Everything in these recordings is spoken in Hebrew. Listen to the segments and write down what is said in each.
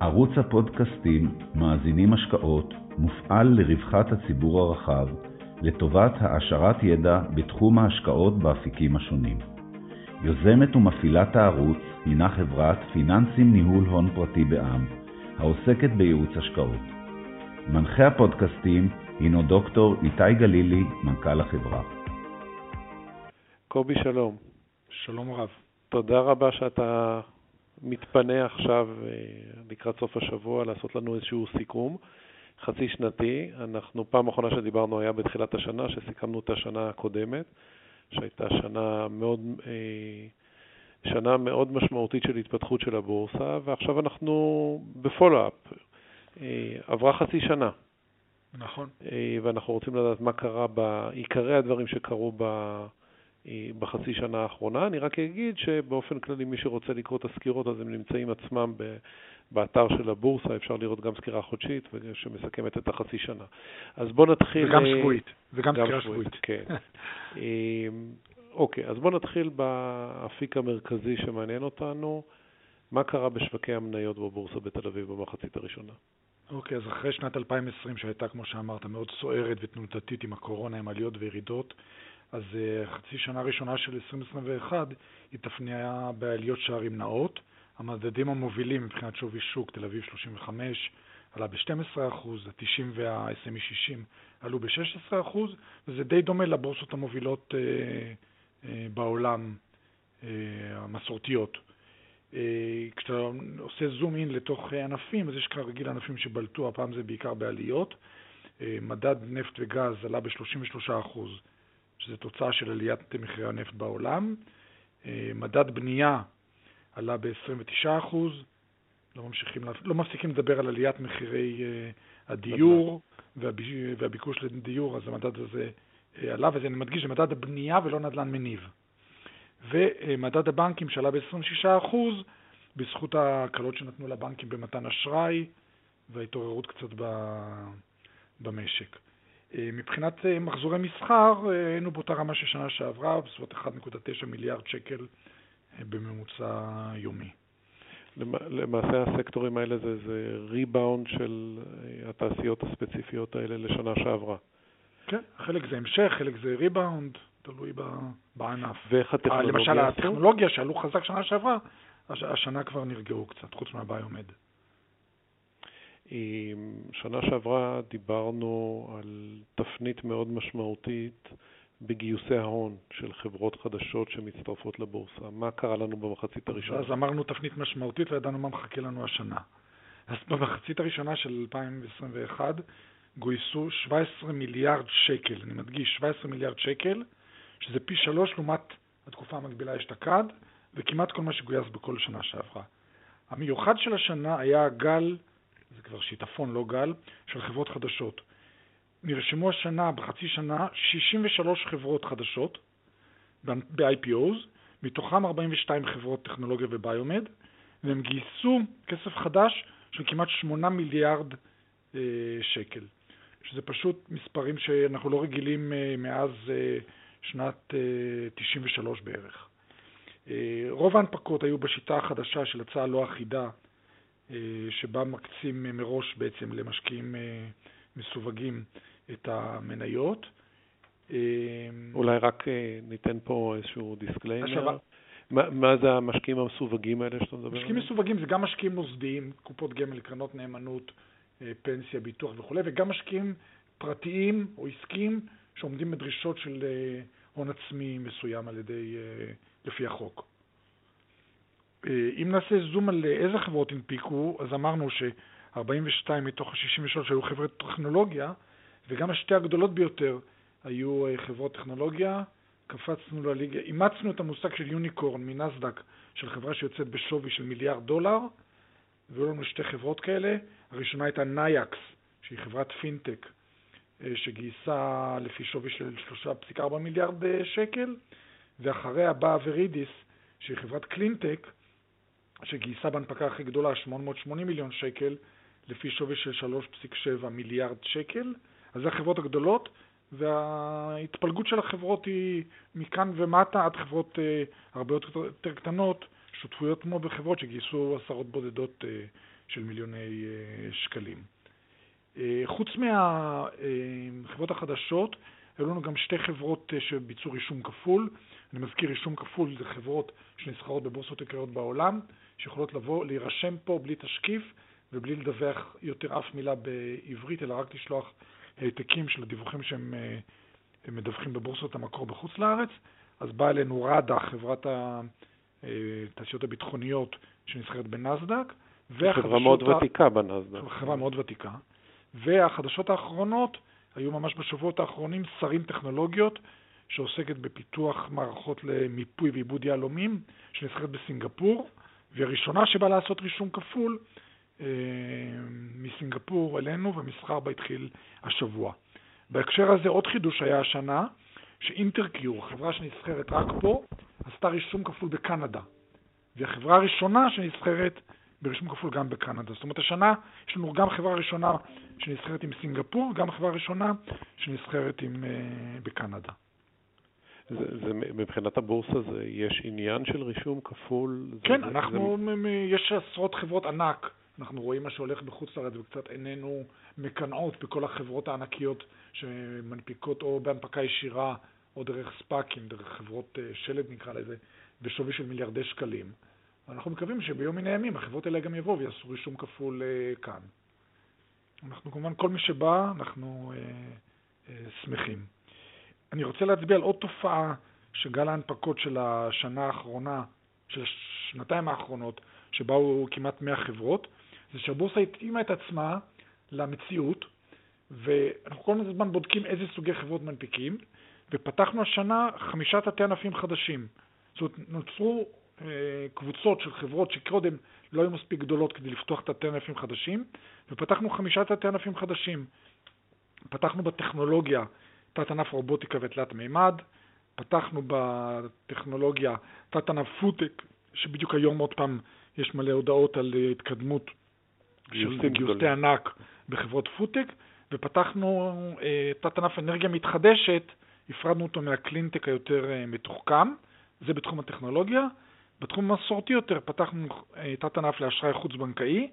ערוץ הפודקאסטים מאזינים השקעות מופעל לרווחת הציבור הרחב, לטובת העשרת ידע בתחום ההשקעות באפיקים השונים. יוזמת ומפעילת הערוץ הינה חברת פיננסים ניהול הון פרטי בע"מ, העוסקת בייעוץ השקעות. מנחה הפודקאסטים הינו דוקטור איתי גלילי, מנכ"ל החברה. קובי, שלום. שלום רב. תודה רבה שאתה מתפנה עכשיו אה, לקראת סוף השבוע לעשות לנו איזשהו סיכום חצי שנתי. אנחנו, פעם אחרונה שדיברנו היה בתחילת השנה, שסיכמנו את השנה הקודמת, שהייתה שנה מאוד, אה, שנה מאוד משמעותית של התפתחות של הבורסה, ועכשיו אנחנו בפולו-אפ. אה, עברה חצי שנה. נכון. ואנחנו רוצים לדעת מה קרה בעיקרי הדברים שקרו ב... בחצי שנה האחרונה. אני רק אגיד שבאופן כללי מי שרוצה לקרוא את הסקירות אז הם נמצאים עצמם באתר של הבורסה, אפשר לראות גם סקירה חודשית שמסכמת את החצי שנה. אז בואו נתחיל... וגם אה, שבועית. וגם סקירה שבועית. כן. אה, אוקיי, אז בואו נתחיל באפיק המרכזי שמעניין אותנו. מה קרה בשווקי המניות בבורסה בתל אביב במחצית הראשונה? אוקיי, אז אחרי שנת 2020 שהייתה, כמו שאמרת, מאוד סוערת ותנודתית עם הקורונה, עם עליות וירידות, אז uh, חצי שנה ראשונה של 2021 התאפיינה בעליות שערים נאות. המדדים המובילים מבחינת שווי שוק, תל אביב 35 עלה ב-12%, ה-90 וה-SME 60 עלו ב-16%, וזה די דומה לבורסות המובילות uh, uh, בעולם uh, המסורתיות. Uh, כשאתה עושה זום אין לתוך ענפים, אז יש כרגיל ענפים שבלטו, הפעם זה בעיקר בעליות. Uh, מדד נפט וגז עלה ב-33%. שזה תוצאה של עליית מחירי הנפט בעולם. אה, מדד בנייה עלה ב-29%, לא, ממשיכים, לא מפסיקים לדבר על עליית מחירי אה, הדיור והביקוש לדיור, אז המדד הזה אה, עלה, וזה אני מדגיש, זה מדד הבנייה ולא נדל"ן מניב. ומדד הבנקים שעלה ב-26% בזכות ההקלות שנתנו לבנקים במתן אשראי וההתעוררות קצת במשק. אה, מבחינת אה, מחזורי מסחר, אה, היינו באותה רמה של שנה שעברה, בסביבות 1.9 מיליארד שקל בממוצע יומי. למעשה הסקטורים האלה זה, זה ריבאונד של התעשיות הספציפיות האלה לשנה שעברה. כן, חלק זה המשך, חלק זה ריבאונד, תלוי בענף. ואיך הטכנולוגיה? למשל הטכנולוגיה שעלו חזק שנה שעברה, השנה כבר נרגעו קצת, חוץ מהביומד. שנה שעברה דיברנו על תפנית מאוד משמעותית בגיוסי ההון של חברות חדשות שמצטרפות לבורסה. מה קרה לנו במחצית הראשונה? אז אמרנו תפנית משמעותית וידענו מה מחכה לנו השנה. אז במחצית הראשונה של 2021 גויסו 17 מיליארד שקל, אני מדגיש 17 מיליארד שקל, שזה פי שלוש לעומת התקופה המקבילה אשתקד, וכמעט כל מה שגויס בכל שנה שעברה. המיוחד של השנה היה הגל זה כבר שיטפון, לא גל, של חברות חדשות. נרשמו השנה, בחצי שנה, 63 חברות חדשות ב-IPOs, מתוכם 42 חברות טכנולוגיה וביומד, והם גייסו כסף חדש של כמעט 8 מיליארד אה, שקל, שזה פשוט מספרים שאנחנו לא רגילים אה, מאז אה, שנת אה, 93 בערך. אה, רוב ההנפקות היו בשיטה החדשה של הצעה לא אחידה, שבה מקצים מראש בעצם למשקיעים אה, מסווגים את המניות. אה, אולי רק ניתן פה איזשהו דיסקליימר. מה, מה זה המשקיעים המסווגים האלה שאתה מדבר עליהם? משקיעים מסווגים זה גם משקיעים מוסדיים, קופות גמל, קרנות נאמנות, פנסיה, ביטוח וכו', וגם משקיעים פרטיים או עסקיים שעומדים בדרישות של הון עצמי מסוים על ידי, לפי החוק. אה, אם נעשה זום על איזה חברות הנפיקו, אז אמרנו ש-42 מתוך ה-63 היו חברות טכנולוגיה, וגם השתי הגדולות ביותר היו אה, חברות טכנולוגיה. קפצנו לליגה, אימצנו את המושג של יוניקורן מנסדק, של חברה שיוצאת בשווי של מיליארד דולר, והיו לנו שתי חברות כאלה. הראשונה הייתה Nayax, שהיא חברת פינטק, אה, שגייסה לפי שווי של 3.4 מיליארד שקל, ואחריה באה Veridis, שהיא חברת קלינטק, שגייסה בהנפקה הכי גדולה 880 מיליון שקל, לפי שווי של 3.7 מיליארד שקל. אז זה החברות הגדולות, וההתפלגות של החברות היא מכאן ומטה עד חברות אה, הרבה יותר קטנות, שותפויות כמו בחברות שגייסו עשרות בודדות אה, של מיליוני שקלים. חוץ מהחברות החדשות, היו לנו גם שתי חברות שביצעו רישום כפול. אני מזכיר, רישום כפול זה חברות שנסחרות בבורסות עיקריות בעולם, שיכולות לבוא, להירשם פה בלי תשקיף ובלי לדווח יותר אף מילה בעברית, אלא רק לשלוח העתקים של הדיווחים שהם מדווחים בבורסות המקור בחוץ לארץ. אז באה אלינו ראדה, חברת התעשיות הביטחוניות שנסחרת בנסדק. חברה מאוד ותיקה בנסדק. חברה מאוד ותיקה. והחדשות האחרונות היו ממש בשבועות האחרונים שרים טכנולוגיות שעוסקת בפיתוח מערכות למיפוי ועיבוד יהלומים, שנסחרת בסינגפור, והיא הראשונה שבאה לעשות רישום כפול אה, מסינגפור אלינו, והמסחר בה התחיל השבוע. בהקשר הזה עוד חידוש היה השנה, שאינטרקיור, חברה שנסחרת רק פה, עשתה רישום כפול בקנדה. והיא החברה הראשונה שנסחרת ברישום כפול גם בקנדה. זאת אומרת, השנה יש לנו גם חברה ראשונה שנסחרת עם סינגפור, גם חברה ראשונה שנסחרת עם, uh, בקנדה. זה, זה, מבחינת הבורסה זה, יש עניין של רישום כפול? כן, זה, אנחנו, זה... יש עשרות חברות ענק. אנחנו רואים מה שהולך בחוץ לארץ וקצת עינינו מקנאות בכל החברות הענקיות שמנפיקות או בהנפקה ישירה או דרך ספאקים, דרך חברות אה, שלד נקרא לזה, בשווי של מיליארדי שקלים. אנחנו מקווים שביום מן הימים החברות האלה גם יבואו ויעשו רישום כפול אה, כאן. אנחנו כמובן, כל מי שבא, אנחנו אה, אה, שמחים. אני רוצה להצביע על עוד תופעה שגל ההנפקות של השנה האחרונה, של השנתיים האחרונות, שבאו כמעט 100 חברות, זה שהבורסה התאימה את עצמה למציאות, ואנחנו כל הזמן בודקים איזה סוגי חברות מנפיקים, ופתחנו השנה חמישה תתי ענפים חדשים. זאת אומרת, נוצרו קבוצות של חברות שקודם לא היו מספיק גדולות כדי לפתוח תתי ענפים חדשים, ופתחנו חמישה תתי ענפים חדשים. פתחנו בטכנולוגיה תת ענף רובוטיקה ותלת מימד, פתחנו בטכנולוגיה תת ענף פודטק, שבדיוק היום עוד פעם יש מלא הודעות על התקדמות של גיוסי ענק בחברות פודטק, ופתחנו אה, תת ענף אנרגיה מתחדשת, הפרדנו אותו מהקלינטק היותר אה, מתוחכם, זה בתחום הטכנולוגיה. בתחום המסורתי יותר פתחנו אה, תת ענף לאשראי חוץ-בנקאי,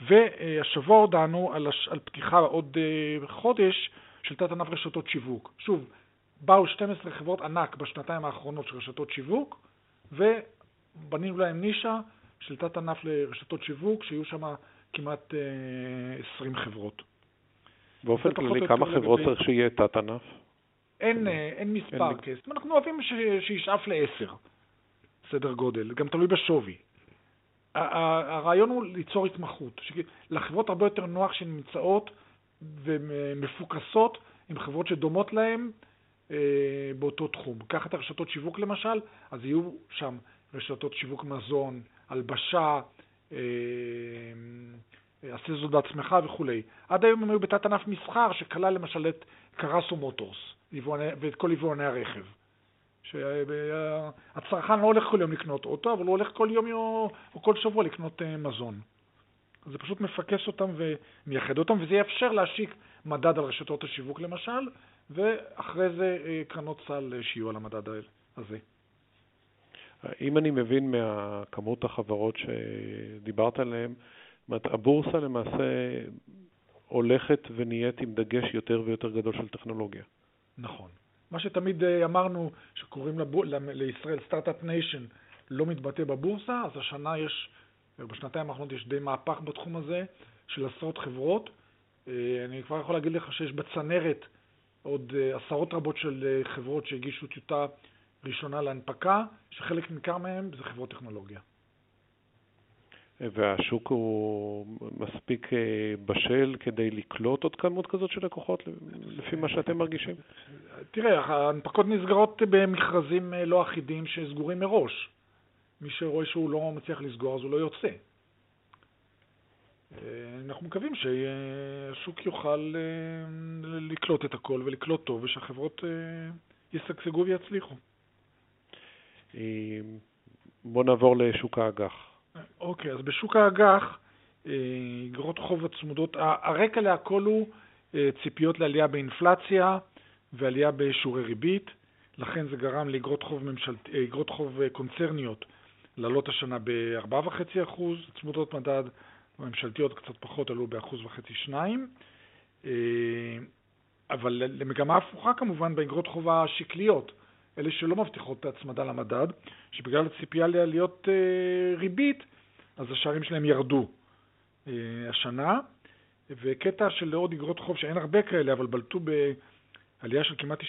והשבוע הודענו על, הש... על פתיחה עוד אה, חודש של תת ענף רשתות שיווק. שוב, באו 12 חברות ענק בשנתיים האחרונות של רשתות שיווק, ובנינו להם נישה של תת ענף לרשתות שיווק, שיהיו שם כמעט 20 אה, חברות. באופן כללי, כמה חברות צריך שיהיה תת ענף? אין, אין מספר כסף. אנחנו אוהבים שישאף לעשר. סדר גודל, גם תלוי בשווי. הרעיון הוא ליצור התמחות, לחברות הרבה יותר נוח שנמצאות ומפוקסות עם חברות שדומות להן אה, באותו תחום. קח את הרשתות שיווק למשל, אז יהיו שם רשתות שיווק מזון, הלבשה, אה, עשה זאת בעצמך וכולי. עד היום הם היו בתת ענף מסחר שכלל למשל את קרסו מוטורס ואת כל יבואני הרכב. שהצרכן לא הולך כל יום לקנות אוטו, אבל הוא הולך כל יום או, או כל שבוע לקנות uh, מזון. זה פשוט מפקס אותם ומייחד אותם, וזה יאפשר להשיק מדד על רשתות השיווק למשל, ואחרי זה uh, קרנות סל uh, שיהיו על המדד הזה. אם אני מבין מהכמות החברות שדיברת עליהן, הבורסה למעשה הולכת ונהיית עם דגש יותר ויותר גדול של טכנולוגיה. נכון. מה שתמיד אה, אמרנו, שקוראים לבור... לישראל Start-Up Nation, לא מתבטא בבורסה, אז השנה יש, בשנתיים האחרונות יש די מהפך בתחום הזה של עשרות חברות. אה, אני כבר יכול להגיד לך שיש בצנרת עוד אה, עשרות רבות של חברות שהגישו טיוטה ראשונה להנפקה, שחלק ניכר מהן זה חברות טכנולוגיה. והשוק הוא מספיק אה, בשל כדי לקלוט עוד כמות כזאת של לקוחות, לפי מה שאתם מרגישים? תראה, ההנפקות נסגרות במכרזים אה, לא אחידים שסגורים מראש. מי שרואה שהוא לא מצליח לסגור אז הוא לא יוצא. אה, אנחנו מקווים שהשוק יוכל לקלוט את הכל ולקלוט טוב ושהחברות ישגשגו ויצליחו. בוא נעבור לשוק האג"ח. אוקיי, אז בשוק האג"ח, אגרות אה, חוב הצמודות, הרקע להכל הוא אה, ציפיות לעלייה באינפלציה ועלייה בשיעורי ריבית, לכן זה גרם לאגרות חוב, ממשלת, חוב קונצרניות לעלות השנה ב-4.5%, צמודות מדד, הממשלתיות קצת פחות עלו באחוז וחצי שניים, אבל למגמה הפוכה כמובן באגרות חובה השקליות, אלה שלא מבטיחות את ההצמדה למדד, שבגלל הציפייה לעליות ריבית, אז השערים שלהם ירדו השנה, וקטע של עוד אגרות חוב שאין הרבה כאלה, אבל בלטו בעלייה של כמעט 90%,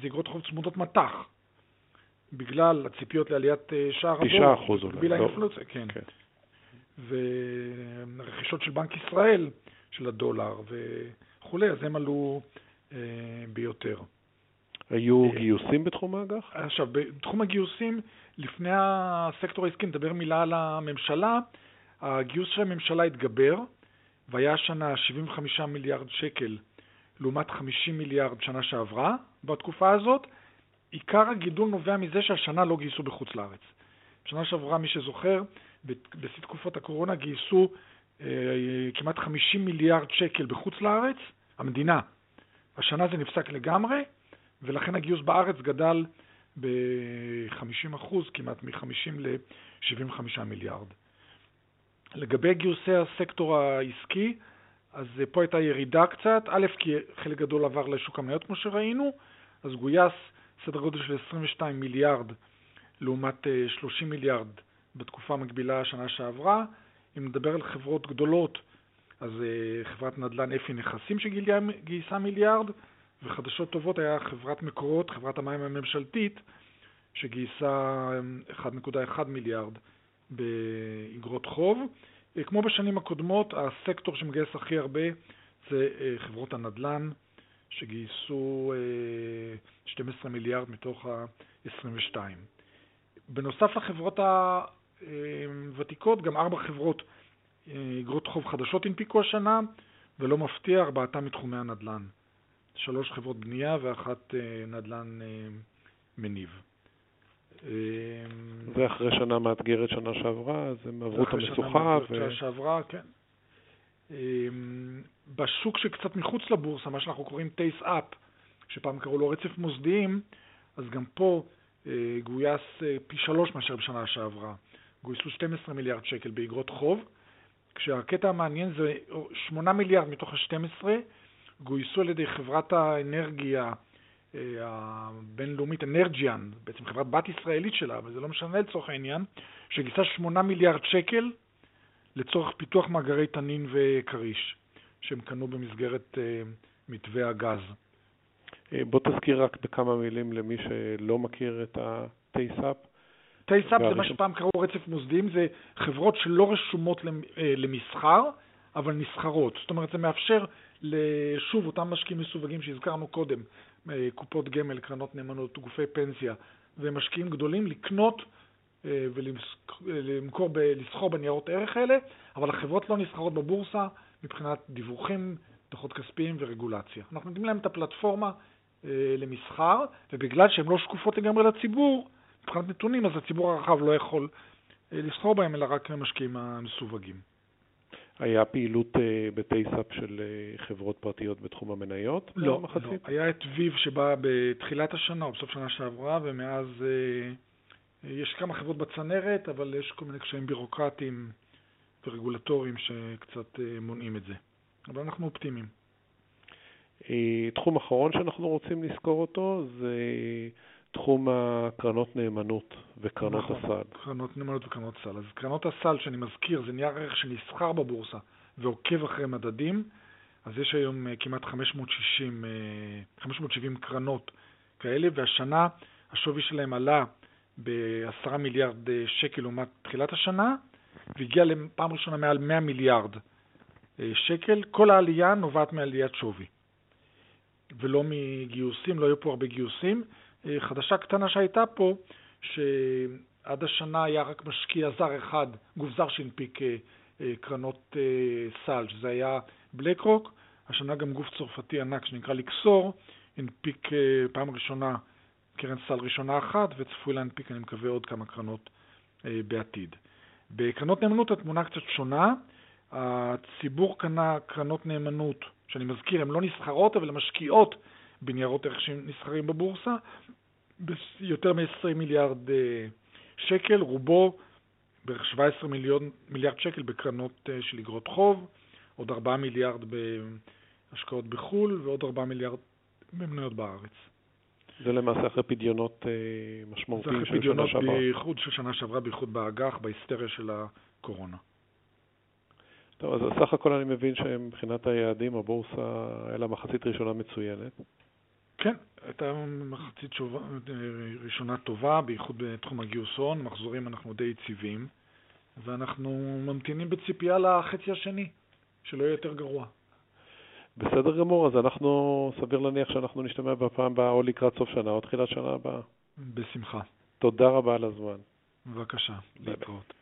זה אגרות חוב צמודות מטח. בגלל הציפיות לעליית אה, שער הדולר. 9% אולי. בגלל לא. האינפלוציה, כן. כן. ורכישות של בנק ישראל, של הדולר וכולי, אז הם עלו אה, ביותר. היו גיוסים בתחום האג"ח? עכשיו, בתחום הגיוסים, לפני הסקטור העסקי, נדבר מילה על הממשלה, הגיוס של הממשלה התגבר, והיה השנה 75 מיליארד שקל לעומת 50 מיליארד שנה שעברה בתקופה הזאת. עיקר הגידול נובע מזה שהשנה לא גייסו בחוץ לארץ. בשנה שעברה, מי שזוכר, בשיא תקופות הקורונה גייסו אה, כמעט 50 מיליארד שקל בחוץ לארץ, המדינה. השנה זה נפסק לגמרי, ולכן הגיוס בארץ גדל ב-50%, כמעט מ-50 ל-75 מיליארד. לגבי גיוסי הסקטור העסקי, אז פה הייתה ירידה קצת, א', כי חלק גדול עבר לשוק המניות כמו שראינו, אז גויס סדר גודל של 22 מיליארד לעומת 30 אה, מיליארד בתקופה המקבילה השנה שעברה. אם נדבר על חברות גדולות, אז אה, חברת נדל"ן אפי נכסים שגייסה מיליארד, וחדשות טובות היה חברת מקורות, חברת המים הממשלתית, שגייסה 1.1 מיליארד באגרות חוב. אה, כמו בשנים הקודמות, הסקטור שמגייס הכי הרבה זה אה, חברות הנדל"ן, שגייסו 12 אה, מיליארד מתוך ה-22. בנוסף לחברות הוותיקות, גם ארבע חברות אגרות חוב חדשות הנפיקו השנה, ולא מפתיע, ארבעתם מתחומי הנדל"ן. שלוש חברות בנייה ואחת נדל"ן מניב. זה אחרי שנה מאתגרת שנה שעברה, אז הם עברו את המשוכה. אחרי שנה שעברה, כן. בשוק שקצת מחוץ לבורסה, מה שאנחנו קוראים טייס אפ, שפעם קראו לו רצף מוסדיים, אז גם פה אה, גויס אה, פי שלוש מאשר בשנה שעברה. גויסו 12 מיליארד שקל באגרות חוב, כשהקטע המעניין זה 8 מיליארד מתוך ה-12 גויסו על ידי חברת האנרגיה אה, הבינלאומית אנרג'יאן, בעצם חברת בת ישראלית שלה, אבל זה לא משנה לצורך העניין, שגייסה 8 מיליארד שקל לצורך פיתוח מאגרי תנין וכריש, שהם קנו במסגרת אה, מתווה הגז. אה, בוא תזכיר רק בכמה מילים למי שלא מכיר את ה-TASAP. TASAP זה מה שפעם קראו רצף מוסדיים, זה חברות שלא רשומות למסחר, אבל נסחרות. זאת אומרת, זה מאפשר, שוב, אותם משקיעים מסווגים שהזכרנו קודם, אה, קופות גמל, קרנות נאמנות, גופי פנסיה ומשקיעים גדולים לקנות אה, ולמכור, לסחור בניירות ערך האלה, אבל החברות לא נסחרות בבורסה מבחינת דיווחים, דוחות כספיים ורגולציה. אנחנו נותנים להם את הפלטפורמה אה, למסחר, ובגלל שהן לא שקופות לגמרי לציבור, מבחינת נתונים, אז הציבור הרחב לא יכול לסחור בהם, אלא רק המשקיעים המסווגים. היה פעילות אה, בטייסאפ של אה, חברות פרטיות בתחום המניות? לא, לא. היה את ויב שבא בתחילת השנה או בסוף שנה שעברה, ומאז אה, יש כמה חברות בצנרת, אבל יש כל מיני קשיים בירוקרטיים ורגולטוריים שקצת מונעים את זה. אבל אנחנו אופטימיים. תחום אחרון שאנחנו רוצים לזכור אותו זה תחום הקרנות נאמנות וקרנות נכון, הסל. קרנות נאמנות וקרנות סל. אז קרנות הסל, שאני מזכיר, זה נייר ערך שנסחר בבורסה ועוקב אחרי מדדים, אז יש היום אה, כמעט 560, 570 אה, קרנות כאלה, והשנה השווי שלהם עלה ב-10 מיליארד אה, שקל לעומת תחילת השנה, והגיע לפעם ראשונה מעל 100 מיליארד שקל. כל העלייה נובעת מעליית שווי, ולא מגיוסים, לא היו פה הרבה גיוסים. אה, חדשה קטנה שהייתה פה, שעד השנה היה רק משקיע זר אחד, גוף זר שהנפיק אה, אה, קרנות סל, שזה היה בלק רוק. השנה גם גוף צרפתי ענק שנקרא ליקסור, הנפיק פעם ראשונה קרן סל ראשונה אחת, וצפוי להנפיק, אני מקווה, עוד כמה קרנות בעתיד. בקרנות נאמנות התמונה קצת שונה. הציבור קנה קרנות נאמנות, שאני מזכיר, הן לא נסחרות, אבל הן משקיעות בניירות ערך שנסחרים בבורסה, ביותר מ-20 מיליארד אה, שקל, רובו בערך 17 מיליון, מיליארד שקל בקרנות של אגרות חוב, עוד 4 מיליארד בהשקעות בחו"ל ועוד 4 מיליארד במניות בארץ. זה למעשה אחרי פדיונות משמעותיים של שנה שעברה. זה אחרי פדיונות בייחוד של שנה שעברה, בייחוד באג"ח, בהיסטריה של הקורונה. טוב, אז סך הכל אני מבין שמבחינת היעדים הבורסה היה לה מחצית ראשונה מצוינת. כן, הייתה מחצית שובה, ראשונה טובה, בייחוד בתחום הגיוס הון, מחזורים אנחנו די יציבים, ואנחנו ממתינים בציפייה לחצי השני, שלא יהיה יותר גרוע. בסדר גמור, אז אנחנו, סביר להניח שאנחנו נשתמע בפעם הבאה או לקראת סוף שנה או תחילת שנה הבאה. בשמחה. תודה רבה על הזמן. בבקשה, להתראות.